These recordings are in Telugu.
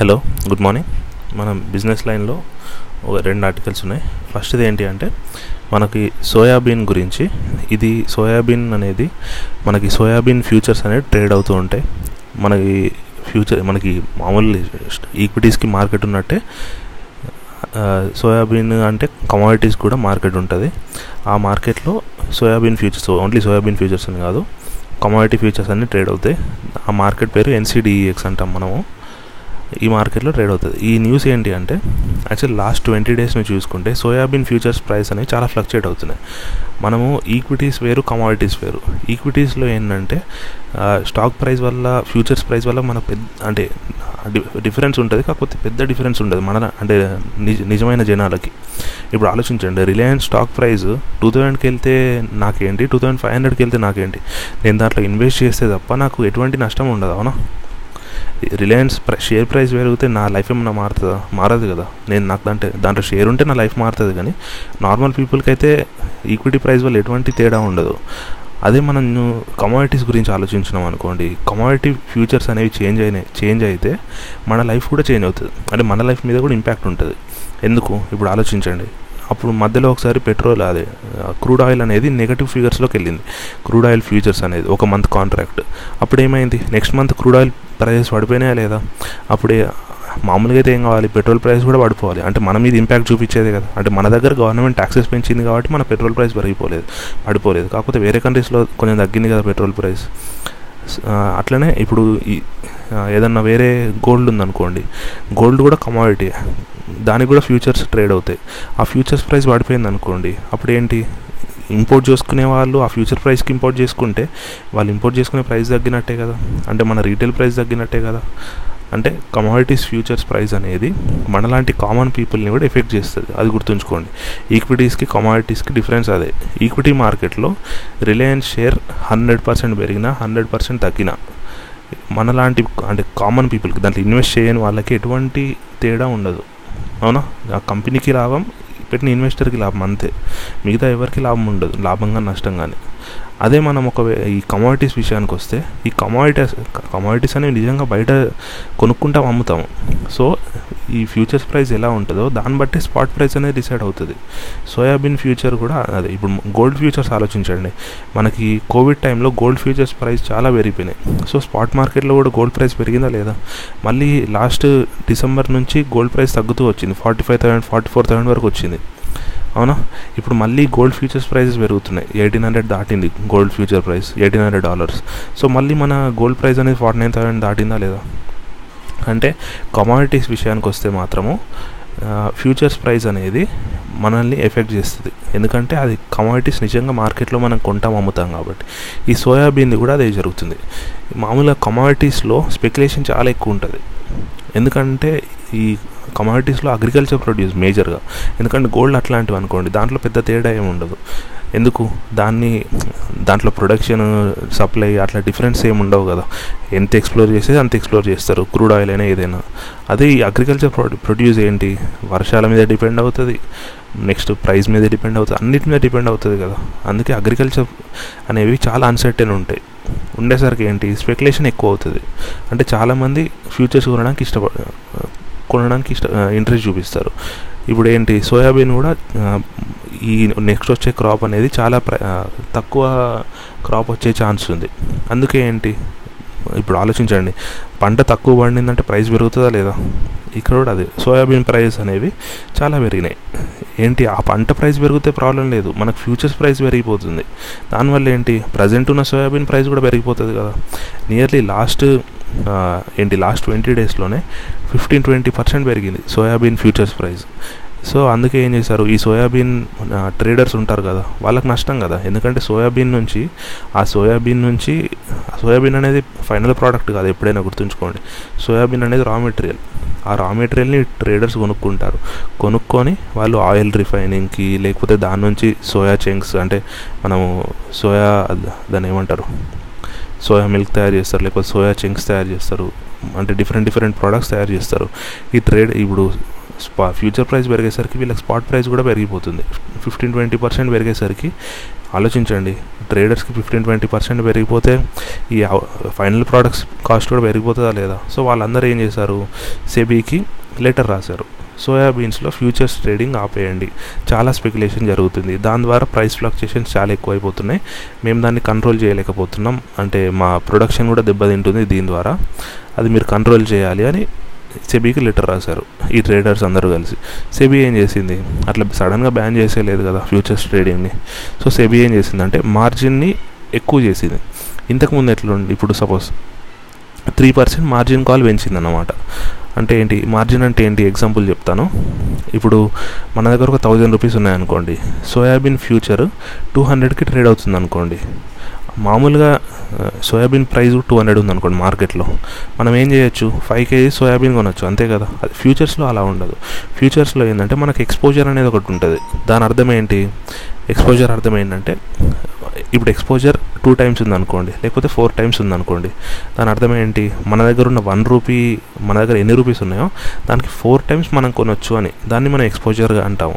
Hello good morning. మనం బిజినెస్ లైన్లో ఒక రెండు ఆర్టికల్స్ ఉన్నాయి. ఫస్ట్ది ఏంటి అంటే మనకి సోయాబీన్ గురించి. ఇది సోయాబీన్ అనేది మనకి సోయాబీన్ ఫ్యూచర్స్ అనేవి ట్రేడ్ అవుతూ ఉంటాయి. మనకి ఫ్యూచర్ మనకి మామూలు ఈక్విటీస్కి మార్కెట్ ఉన్నట్టే సోయాబీన్ అంటే కమాడిటీస్ కూడా మార్కెట్ ఉంటుంది. ఆ మార్కెట్లో soybean futures only soybean futures అని కాదు కమాడిటీ ఫ్యూచర్స్ అన్నీ ట్రేడ్ అవుతాయి. ఆ మార్కెట్ పేరు ఎన్సిడిఈఎక్స్ అంటాం మనము. ఈ మార్కెట్లో ట్రేడ్ అవుతుంది. ఈ న్యూస్ ఏంటి అంటే యాక్చువల్ లాస్ట్ ట్వంటీ డేస్ని చూసుకుంటే సోయాబీన్ ఫ్యూచర్స్ ప్రైస్ అనేవి చాలా ఫ్లక్చుయేట్ అవుతున్నాయి. మనము ఈక్విటీస్ వేరు కమాడిటీస్ వేరు. ఈక్విటీస్లో ఏంటంటే స్టాక్ ప్రైస్ వల్ల ఫ్యూచర్స్ ప్రైస్ వల్ల మన పెద్ద అంటే డిఫరెన్స్ ఉంటుంది. కాకపోతే పెద్ద డిఫరెన్స్ ఉండదు మన అంటే నిజ నిజమైన జనాలకి. ఇప్పుడు ఆలోచించండి రిలయన్స్ స్టాక్ ప్రైస్ టూ థౌజండ్కి వెళ్తే నాకేంటి? టూ థౌజండ్ ఫైవ్ హండ్రెడ్కి వెళ్తే నాకేంటి? నేను దాంట్లో ఇన్వెస్ట్ చేస్తే తప్ప నాకు ఎటువంటి నష్టం ఉండదు అవునా? రిలయన్స్ షేర్ ప్రైస్ పెరిగితే నా లైఫ్ ఏమన్నా మారుతుందా? మారదు కదా. నేను నాకు దాంట్లో దాంట్లో షేర్ ఉంటే నా లైఫ్ మారుతుంది కానీ నార్మల్ పీపుల్కి అయితే ఈక్విటీ ప్రైస్ వల్ల ఎటువంటి తేడా ఉండదు. అదే మనం కమోడిటీస్ గురించి ఆలోచించినాం అనుకోండి. కమోడిటీ ఫ్యూచర్స్ అనేవి చేంజ్ అయినాయి చేంజ్ అయితే మన లైఫ్ కూడా చేంజ్ అవుతుంది. అంటే మన లైఫ్ మీద కూడా ఇంపాక్ట్ ఉంటుంది. ఎందుకు? ఇప్పుడు ఆలోచించండి. అప్పుడు మధ్యలో ఒకసారి పెట్రోల్ అదే క్రూడ్ ఆయిల్ అనేది నెగటివ్ ఫిగర్స్లోకి వెళ్ళింది. క్రూడ్ ఆయిల్ ఫ్యూచర్స్ అనేది ఒక మంత్ కాంట్రాక్ట్ అప్పుడు ఏమైంది next month crude oil prices పడిపోయినాయా లేదా? అప్పుడే మామూలుగా అయితే ఏం కావాలి? పెట్రోల్ ప్రైస్ కూడా పడిపోవాలి. అంటే మన మీద ఇంపాక్ట్ చూపించేది కదా. అంటే మన దగ్గర గవర్నమెంట్ ట్యాక్సెస్ పెంచింది కాబట్టి మన పెట్రోల్ ప్రైస్ పెరిగిపోలేదు పడిపోలేదు. కాకపోతే వేరే కంట్రీస్లో కొంచెం తగ్గింది కదా పెట్రోల్ ప్రైస్ అట్లనే ఇప్పుడు ఈ ఏదన్నా వేరే గోల్డ్ ఉందనుకోండి గోల్డ్ కూడా కమాడిటీ దానికి కూడా ఫ్యూచర్స్ ట్రేడ్ అవుతాయి. ఆ ఫ్యూచర్స్ ప్రైస్ పడిపోయింది అనుకోండి అప్పుడు ఏంటి? ఇంపోర్ట్ చేసుకునే వాళ్ళు ఆ ఫ్యూచర్ ప్రైస్కి ఇంపోర్ట్ చేసుకుంటే వాళ్ళు ఇంపోర్ట్ చేసుకునే ప్రైస్ తగ్గినట్టే కదా. అంటే మన రీటైల్ ప్రైస్ తగ్గినట్టే కదా. అంటే కమాడిటీస్ ఫ్యూచర్స్ ప్రైస్ అనేది మనలాంటి కామన్ పీపుల్ని కూడా ఎఫెక్ట్ చేస్తుంది. అది గుర్తుంచుకోండి. ఈక్విటీస్కి కమాడిటీస్కి డిఫరెన్స్ అదే. ఈక్విటీ మార్కెట్లో రిలయన్స్ షేర్ హండ్రెడ్ పర్సెంట్ పెరిగినా హండ్రెడ్ పర్సెంట్ తగ్గినా. మనలాంటి అంటే కామన్ పీపుల్కి దాంట్లో ఇన్వెస్ట్ చేయని వాళ్ళకి ఎటువంటి తేడా ఉండదు. అవునా? ఆ కంపెనీకి లాభం పెట్టిన ఇన్వెస్టర్కి లాభం అంతే. మిగతా ఎవరికి లాభం ఉండదు. లాభంగా నష్టం కానీ అదే మనం ఒక ఈ కమాడిటీస్ విషయానికి వస్తే ఈ కమాడిటీస్ కమాడిటీస్ అనేవి నిజంగా బయట కొనుక్కుంటాం అమ్ముతాము సో ఈ ఫ్యూచర్స్ ప్రైస్ ఎలా ఉంటుందో దాన్ని బట్టి స్పాట్ ప్రైస్ అనేది డిసైడ్ అవుతుంది. సోయాబీన్ ఫ్యూచర్ కూడా అదే. ఇప్పుడు గోల్డ్ ఫ్యూచర్స్ ఆలోచించండి. మనకి కోవిడ్ టైంలో గోల్డ్ ఫ్యూచర్స్ ప్రైస్ చాలా పెరిగిపోయినాయి. సో స్పాట్ మార్కెట్లో కూడా గోల్డ్ ప్రైస్ పెరిగిందా లేదా? మళ్ళీ లాస్ట్ డిసెంబర్ నుంచి గోల్డ్ ప్రైస్ తగ్గుతూ వచ్చింది. Forty five thousand forty four thousand వరకు వచ్చింది. అవునా? ఇప్పుడు మళ్ళీ గోల్డ్ ఫ్యూచర్స్ ప్రైజెస్ పెరుగుతున్నాయి. ఎయిటీన్ హండ్రెడ్ దాటింది gold future price eighteen hundred dollars so మళ్ళీ మన గోల్డ్ ప్రైస్ అనేది ఫార్టీ నైన్ థౌసండ్ దాటిందా లేదా? అంటే కమాడిటీస్ విషయానికి వస్తే మాత్రము ఫ్యూచర్స్ ప్రైస్ అనేది మనల్ని ఎఫెక్ట్ చేస్తుంది. ఎందుకంటే అది కమాడిటీస్ నిజంగా మార్కెట్లో మనం కొంటాం అమ్ముతాం కాబట్టి. ఈ సోయాబీన్ది కూడా అదే జరుగుతుంది. మామూలుగా కమాడిటీస్లో స్పెక్యులేషన్ చాలా ఎక్కువ ఉంటుంది. ఎందుకంటే ఈ కమాడిటీస్లో అగ్రికల్చర్ ప్రొడ్యూస్ మేజర్గా ఎందుకంటే గోల్డ్ అట్లాంటివి అనుకోండి దాంట్లో పెద్ద తేడా ఏమి ఉండదు. ఎందుకు? దాన్ని దాంట్లో ప్రొడక్షన్ సప్లై అట్లా డిఫరెన్స్ ఏమి ఉండవు కదా. ఎంత ఎక్స్ప్లోర్ చేసేది అంత ఎక్స్ప్లోర్ చేస్తారు క్రూడ్ ఆయిల్ అయినా ఏదైనా. అదే ఈ అగ్రికల్చర్ ప్రొడ్యూస్ ఏంటి? వర్షాల మీద డిపెండ్ అవుతుంది. నెక్స్ట్ ప్రైస్ మీద డిపెండ్ అవుతుంది. అన్నిటి మీద డిపెండ్ అవుతుంది కదా. అందుకే అగ్రికల్చర్ అనేవి చాలా అన్సర్టెన్ ఉంటాయి. ఉండేసరికి ఏంటి? స్పెక్యులేషన్ ఎక్కువ అవుతుంది. అంటే చాలామంది ఫ్యూచర్స్ కొనడానికి ఇష్టపడ కొనడానికి ఇష్ట ఇంట్రెస్ట్ చూపిస్తారు. ఇప్పుడు ఏంటి? సోయాబీన్ కూడా ఈ నెక్స్ట్ వచ్చే క్రాప్ అనేది చాలా ప్ర తక్కువ క్రాప్ వచ్చే ఛాన్స్ ఉంది. అందుకే ఏంటి? ఇప్పుడు ఆలోచించండి. పంట తక్కువ పండిందంటే ప్రైస్ పెరుగుతుందా లేదా? ఇక్కడ కూడా అదే. సోయాబీన్ ప్రైస్ అనేవి చాలా పెరిగినాయి. ఏంటి? ఆ పంట ప్రైస్ పెరిగితే ప్రాబ్లం లేదు. మనకు ఫ్యూచర్స్ ప్రైస్ పెరిగిపోతుంది. దానివల్ల ఏంటి? ప్రజెంట్ ఉన్న సోయాబీన్ ప్రైస్ కూడా పెరిగిపోతుంది కదా. నియర్లీ లాస్ట్ ఏంటి? లాస్ట్ ట్వంటీ డేస్లోనే ఫిఫ్టీన్ ట్వంటీ పర్సెంట్ పెరిగింది సోయాబీన్ ఫ్యూచర్స్ ప్రైస్. సో అందుకే ఏం చేశారు? ఈ సోయాబీన్ ట్రేడర్స్ ఉంటారు కదా వాళ్ళకి నష్టం కదా. ఎందుకంటే సోయాబీన్ నుంచి ఆ సోయాబీన్ నుంచి సోయాబీన్ అనేది ఫైనల్ ప్రోడక్ట్ కాదు ఎప్పుడైనా గుర్తుంచుకోండి. సోయాబీన్ అనేది రా మెటీరియల్. ఆ రా మెటీరియల్ని ట్రేడర్స్ కొనుక్కుంటారు. కొనుక్కొని వాళ్ళు ఆయిల్ రిఫైనింగ్కి లేకపోతే దాని నుంచి సోయా చెంక్స్ అంటే మనము సోయా దాన్ని ఏమంటారు? సోయా మిల్క్ తయారు చేస్తారు లేకపోతే సోయా చెంక్స్ తయారు చేస్తారు. అంటే డిఫరెంట్ డిఫరెంట్ ప్రోడక్ట్స్ తయారు చేస్తారు. ఈ ట్రేడ్ ఇప్పుడు ఫ్యూచర్ ప్రైస్ పెరిగేసరికి వీళ్ళకి స్పాట్ ప్రైస్ కూడా పెరిగిపోతుంది. ఫిఫ్టీన్ ట్వంటీ పర్సెంట్ పెరిగేసరికి ఆలోచించండి. ట్రేడర్స్కి ఫిఫ్టీన్ ట్వంటీ పర్సెంట్ పెరిగిపోతే ఈ ఫైనల్ ప్రోడక్ట్స్ కాస్ట్ కూడా పెరిగిపోతుందా లేదా? సో వాళ్ళందరూ ఏం చేశారు? సెబీకి లెటర్ రాశారు. సోయాబీన్స్లో ఫ్యూచర్స్ ట్రేడింగ్ ఆపేయండి. చాలా స్పెక్యులేషన్ జరుగుతుంది. దాని ద్వారా ప్రైస్ ఫ్లక్చుయేషన్స్ చాలా ఎక్కువైపోతున్నాయి. మేము దాన్ని కంట్రోల్ చేయలేకపోతున్నాం. అంటే మా ప్రొడక్షన్ కూడా దెబ్బతింటుంది దీని ద్వారా. అది మీరు కంట్రోల్ చేయాలి అని సెబీకి లెటర్ రాశారు ఈ ట్రేడర్స్ అందరూ కలిసి. సెబీ ఏం చేసింది? అట్లా సడన్గా బ్యాన్ చేసేయలేదు కదా ఫ్యూచర్స్ ట్రేడింగ్ని. సో సెబీ ఏం చేసిందంటే మార్జిన్ని ఎక్కువ చేసింది. ఇంతకుముందు ఎట్లా ఇప్పుడు suppose three percent margin call పెంచిందన్నమాట. అంటే ఏంటి? మార్జిన్ అంటే ఏంటి? ఎగ్జాంపుల్ చెప్తాను. ఇప్పుడు మన దగ్గర ఒక థౌజండ్ రూపీస్ ఉన్నాయనుకోండి. సోయాబీన్ ఫ్యూచర్ టూ హండ్రెడ్కి ట్రేడ్ అవుతుంది అనుకోండి మామూలుగా సోయాబీన్ ప్రైస్ టూ హండ్రెడ్ ఉందనుకోండి మార్కెట్లో. మనం ఏం చేయొచ్చు? ఫైవ్ కేజీ సోయాబీన్ కొనొచ్చు అంతే కదా? అది ఫ్యూచర్స్లో అలా ఉండదు. ఫ్యూచర్స్లో ఏంటంటే మనకు ఎక్స్పోజర్ అనేది ఒకటి ఉంటుంది. దాని అర్థం ఏంటి ఎక్స్పోజర్ అర్థం ఏంటంటే ఇప్పుడు ఎక్స్పోజర్ టూ టైమ్స్ ఉందనుకోండి లేకపోతే ఫోర్ టైమ్స్ ఉందనుకోండి దాని అర్థం ఏంటి మన దగ్గర ఉన్న వన్ రూపీ మన దగ్గర ఎన్ని రూపీస్ ఉన్నాయో దానికి ఫోర్ టైమ్స్ మనం కొనొచ్చు అని. దాన్ని మనం ఎక్స్పోజర్గా అంటాము.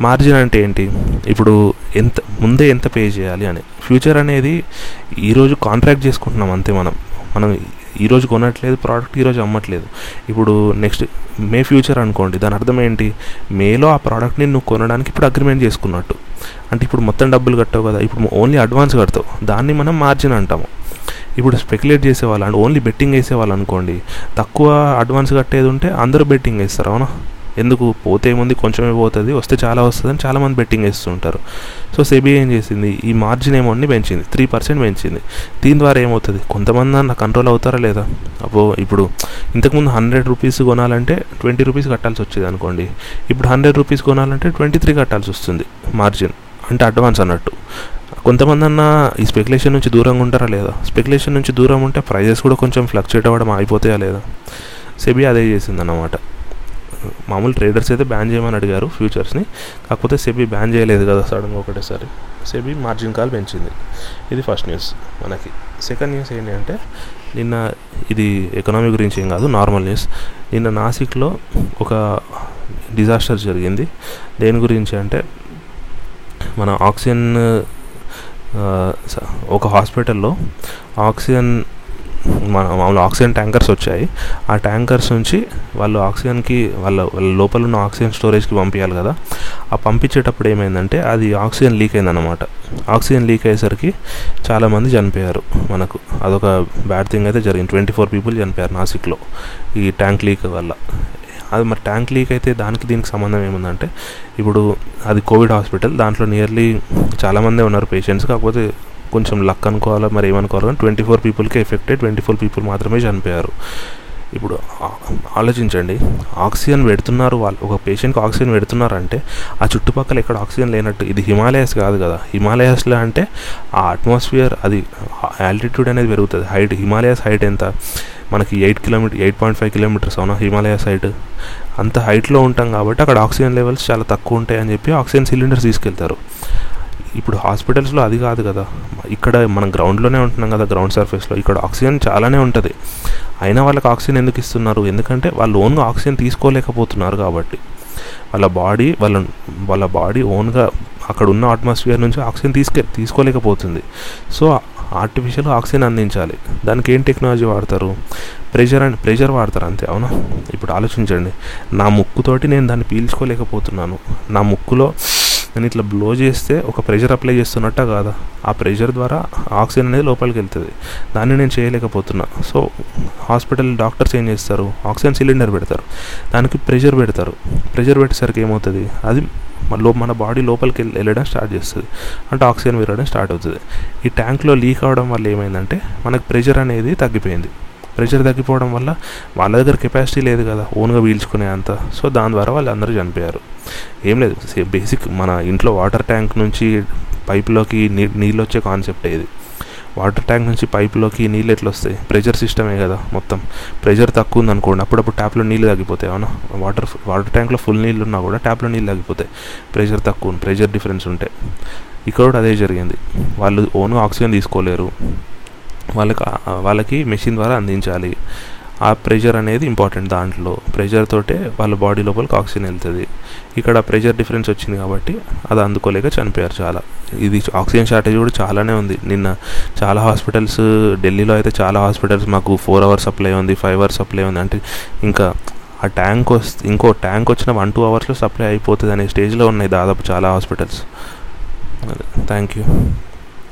మార్జిన్ అంటే ఏంటి? ఇప్పుడు ఎంత ముందే ఎంత పే చేయాలి అని. ఫ్యూచర్ అనేది ఈరోజు కాంట్రాక్ట్ చేసుకుంటున్నాం అంతే మనం. మనం ఈరోజు కొనట్లేదు ప్రోడక్ట్ ఈరోజు అమ్మట్లేదు. ఇప్పుడు నెక్స్ట్ మే ఫ్యూచర్ అనుకోండి దాని అర్థం ఏంటి? మేలో ఆ ప్రోడక్ట్ని నువ్వు కొనడానికి ఇప్పుడు అగ్రిమెంట్ చేసుకున్నట్టు. అంటే ఇప్పుడు మొత్తం డబ్బులు కట్టావు కదా ఇప్పుడు ఓన్లీ అడ్వాన్స్ కడతావు. దాన్ని మనం మార్జిన్ అంటాము. ఇప్పుడు స్పెక్యులేట్ చేసేవాళ్ళు అంటే ఓన్లీ బెట్టింగ్ వేసేవాళ్ళు అనుకోండి తక్కువ అడ్వాన్స్ కట్టేది ఉంటే అందరూ బెట్టింగ్ వేస్తారు అవునా? ఎందుకు పోతే ఏముంది? కొంచెమే పోతుంది. వస్తే చాలా వస్తుంది అని చాలామంది బెట్టింగ్ వేస్తుంటారు సో సెబీ ఏం చేసింది? ఈ మార్జిన్ అమౌంట్ని పెంచింది. త్రీ పర్సెంట్ పెంచింది. దీని ద్వారా ఏమవుతుంది? కొంతమంది అన్న కంట్రోల్ అవుతారా లేదా? అబ్బో ఇప్పుడు ఇంతకుముందు హండ్రెడ్ రూపీస్ కొనాలంటే ట్వంటీ రూపీస్ కట్టాల్సి వచ్చేది అనుకోండి. ఇప్పుడు హండ్రెడ్ రూపీస్ కొనాలంటే ట్వంటీ త్రీ కట్టాల్సి వస్తుంది మార్జిన్ అంటే అడ్వాన్స్ అన్నట్టు. కొంతమంది అన్న ఈ స్పెక్యులేషన్ నుంచి దూరంగా ఉంటారా లేదా? స్పెక్యులేషన్ నుంచి దూరం ఉంటే ప్రైజెస్ కూడా కొంచెం ఫ్లక్చుయేట్ అవ్వడం అయిపోతాయా లేదా? సెబీ అదే చేసింది అన్నమాట మామూలు ట్రేడర్స్ అయితే బ్యాన్ చేయమని అడిగారు ఫ్యూచర్స్ని కాకపోతే సెబీ బ్యాన్ చేయలేదు కదా సడన్గా ఒకటేసారి. సెబీ మార్జిన్ కాల్ పెంచింది. ఇది ఫస్ట్ న్యూస్ మనకి. సెకండ్ న్యూస్ ఏంటి అంటే నిన్న ఇది ఎకనామీ గురించి ఏం కాదు నార్మల్ న్యూస్ నిన్న నాసిక్లో ఒక డిజాస్టర్ జరిగింది. దేని గురించి అంటే మన ఆక్సిజన్ ఒక హాస్పిటల్లో ఆక్సిజన్ మామూలు ఆక్సిజన్ ట్యాంకర్స్ వచ్చాయి. ఆ ట్యాంకర్స్ నుంచి వాళ్ళు ఆక్సిజన్కి వాళ్ళ వాళ్ళ లోపల ఉన్న ఆక్సిజన్ స్టోరేజ్కి పంపించాలి కదా. ఆ పంపించేటప్పుడు ఏమైందంటే అది ఆక్సిజన్ లీక్ అయిందన్నమాట. ఆక్సిజన్ లీక్ అయ్యేసరికి చాలామంది చనిపోయారు మనకు. అదొక బ్యాడ్ థింగ్ అయితే జరిగింది. ట్వంటీ ఫోర్ పీపుల్ చనిపోయారు నాసిక్లో ఈ ట్యాంక్ లీక్ వల్ల. అది మరి ట్యాంక్ లీక్ అయితే దానికి దీనికి సంబంధం ఏముందంటే ఇప్పుడు అది కోవిడ్ హాస్పిటల్. దాంట్లో నియర్లీ చాలామందే ఉన్నారు పేషెంట్స్. కాకపోతే కొంచెం లక్ అనుకోవాలా మరి ఏమనుకోవాలి? ట్వంటీ ఫోర్ పీపుల్కి ఎఫెక్టెడ్ ట్వంటీ ఫోర్ పీపుల్ మాత్రమే చనిపోయారు. ఇప్పుడు ఆలోచించండి. ఆక్సిజన్ పెడుతున్నారు వాళ్ళు ఒక పేషెంట్కి ఆక్సిజన్ పెడుతున్నారంటే ఆ చుట్టుపక్కల ఎక్కడ ఆక్సిజన్ లేనట్టు ఇది హిమాలయస్ కాదు కదా. హిమాలయస్లో అంటే ఆ అట్మాస్ఫియర్ అది ఆల్టిట్యూడ్ అనేది పెరుగుతుంది. హైట్ హిమాలయస్ హైట్ ఎంత? మనకి eight kilometre eight point five kilometres అవునా హిమాలయస్ హైట్ అంత హైట్లో ఉంటాం కాబట్టి అక్కడ ఆక్సిజన్ లెవెల్స్ చాలా తక్కువ ఉంటాయి అని చెప్పి ఆక్సిజన్ సిలిండర్స్ తీసుకెళ్తారు. ఇప్పుడు హాస్పిటల్స్లో అది కాదు కదా. ఇక్కడ మనం గ్రౌండ్లోనే ఉంటున్నాం కదా గ్రౌండ్ సర్ఫేస్లో. ఇక్కడ ఆక్సిజన్ చాలానే ఉంటుంది. అయినా వాళ్ళకి ఆక్సిజన్ ఎందుకు ఇస్తున్నారు? ఎందుకంటే వాళ్ళు ఓన్గా ఆక్సిజన్ తీసుకోలేకపోతున్నారు కాబట్టి. వాళ్ళ బాడీ వాళ్ళ వాళ్ళ బాడీ ఓన్గా అక్కడ ఉన్న అట్మాస్ఫియర్ నుంచి ఆక్సిజన్ తీసుకే తీసుకోలేకపోతుంది. సో ఆర్టిఫిషియల్ ఆక్సిజన్ అందించాలి. దానికి ఏం టెక్నాలజీ వాడతారు? ప్రెషర్ అండ్ ప్రెషర్ వాడతారు అంతే అవునా? ఇప్పుడు ఆలోచించండి. నా ముక్కుతోటి నేను దాన్ని పీల్చుకోలేకపోతున్నాను. నా ముక్కులో నేను ఇట్లా బ్లో చేస్తే ఒక ప్రెషర్ అప్లై చేస్తున్నట్ట కాదా? ఆ ప్రెషర్ ద్వారా ఆక్సిజన్ అనేది లోపలికి వెళ్తుంది. దాన్ని నేను చేయలేకపోతున్నా. సో హాస్పిటల్ డాక్టర్స్ ఏం చేస్తారు? ఆక్సిజన్ సిలిండర్ పెడతారు. దానికి ప్రెషర్ పెడతారు. ప్రెషర్ పెట్టేసరికి ఏమవుతుంది? అది లో మన బాడీ లోపలికి వెళ్ళడం స్టార్ట్ చేస్తుంది. అంటే ఆక్సిజన్ విరగడం స్టార్ట్ అవుతుంది. ఈ ట్యాంక్లో లీక్ అవడం వల్ల ఏమైందంటే మనకు ప్రెషర్ అనేది తగ్గిపోయింది. ప్రెషర్ తగ్గిపోవడం వల్ల వాళ్ళ దగ్గర కెపాసిటీ లేదు కదా ఓన్గా పీల్చుకునే అంత. సో దాని ద్వారా వాళ్ళు అందరూ చనిపోయారు. ఏం లేదు బేసిక్ మన ఇంట్లో వాటర్ ట్యాంక్ నుంచి పైప్లోకి నీ నీళ్ళు వచ్చే కాన్సెప్ట్ ఇది వాటర్ ట్యాంక్ నుంచి పైప్లోకి నీళ్ళు ఎట్లా వస్తాయి ప్రెషర్ సిస్టమే కదా మొత్తం. ప్రెషర్ తక్కువ ఉంది అనుకోండి అప్పుడప్పుడు ట్యాప్లో నీళ్ళు తగ్గిపోతాయి అవునా? వాటర్ వాటర్ ట్యాంక్లో ఫుల్ నీళ్ళు ఉన్నా కూడా ట్యాప్లో నీళ్ళు తగ్గిపోతాయి. ప్రెషర్ తక్కువ ప్రెషర్ డిఫరెన్స్ ఉంటే. ఇక్కడ కూడా అదే జరిగింది. వాళ్ళు ఓన్గా ఆక్సిజన్ తీసుకోలేరు. వాళ్ళకి వాళ్ళకి మెషిన్ ద్వారా అందించాలి. ఆ ప్రెషర్ అనేది ఇంపార్టెంట్ దాంట్లో. ప్రెషర్ తోటే వాళ్ళ బాడీ లోపలికి ఆక్సిజన్ వెళ్తుంది. ఇక్కడ ప్రెషర్ డిఫరెన్స్ వచ్చింది కాబట్టి అది అందుకోలేక చనిపోయారు చాలా. ఇది ఆక్సిజన్ షార్టేజ్ కూడా చాలానే ఉంది. నిన్న చాలా హాస్పిటల్స్ ఢిల్లీలో అయితే చాలా హాస్పిటల్స్ మాకు ఫోర్ అవర్స్ సప్లై ఉంది ఫైవ్ అవర్స్ సప్లై ఉంది. అంటే ఇంకా ఆ ట్యాంక్ వస్తే ఇంకో ట్యాంక్ వచ్చిన వన్ టూ అవర్స్లో సప్లై అయిపోతుంది అనే స్టేజ్లో ఉన్నాయి దాదాపు చాలా హాస్పిటల్స్ థ్యాంక్ యూ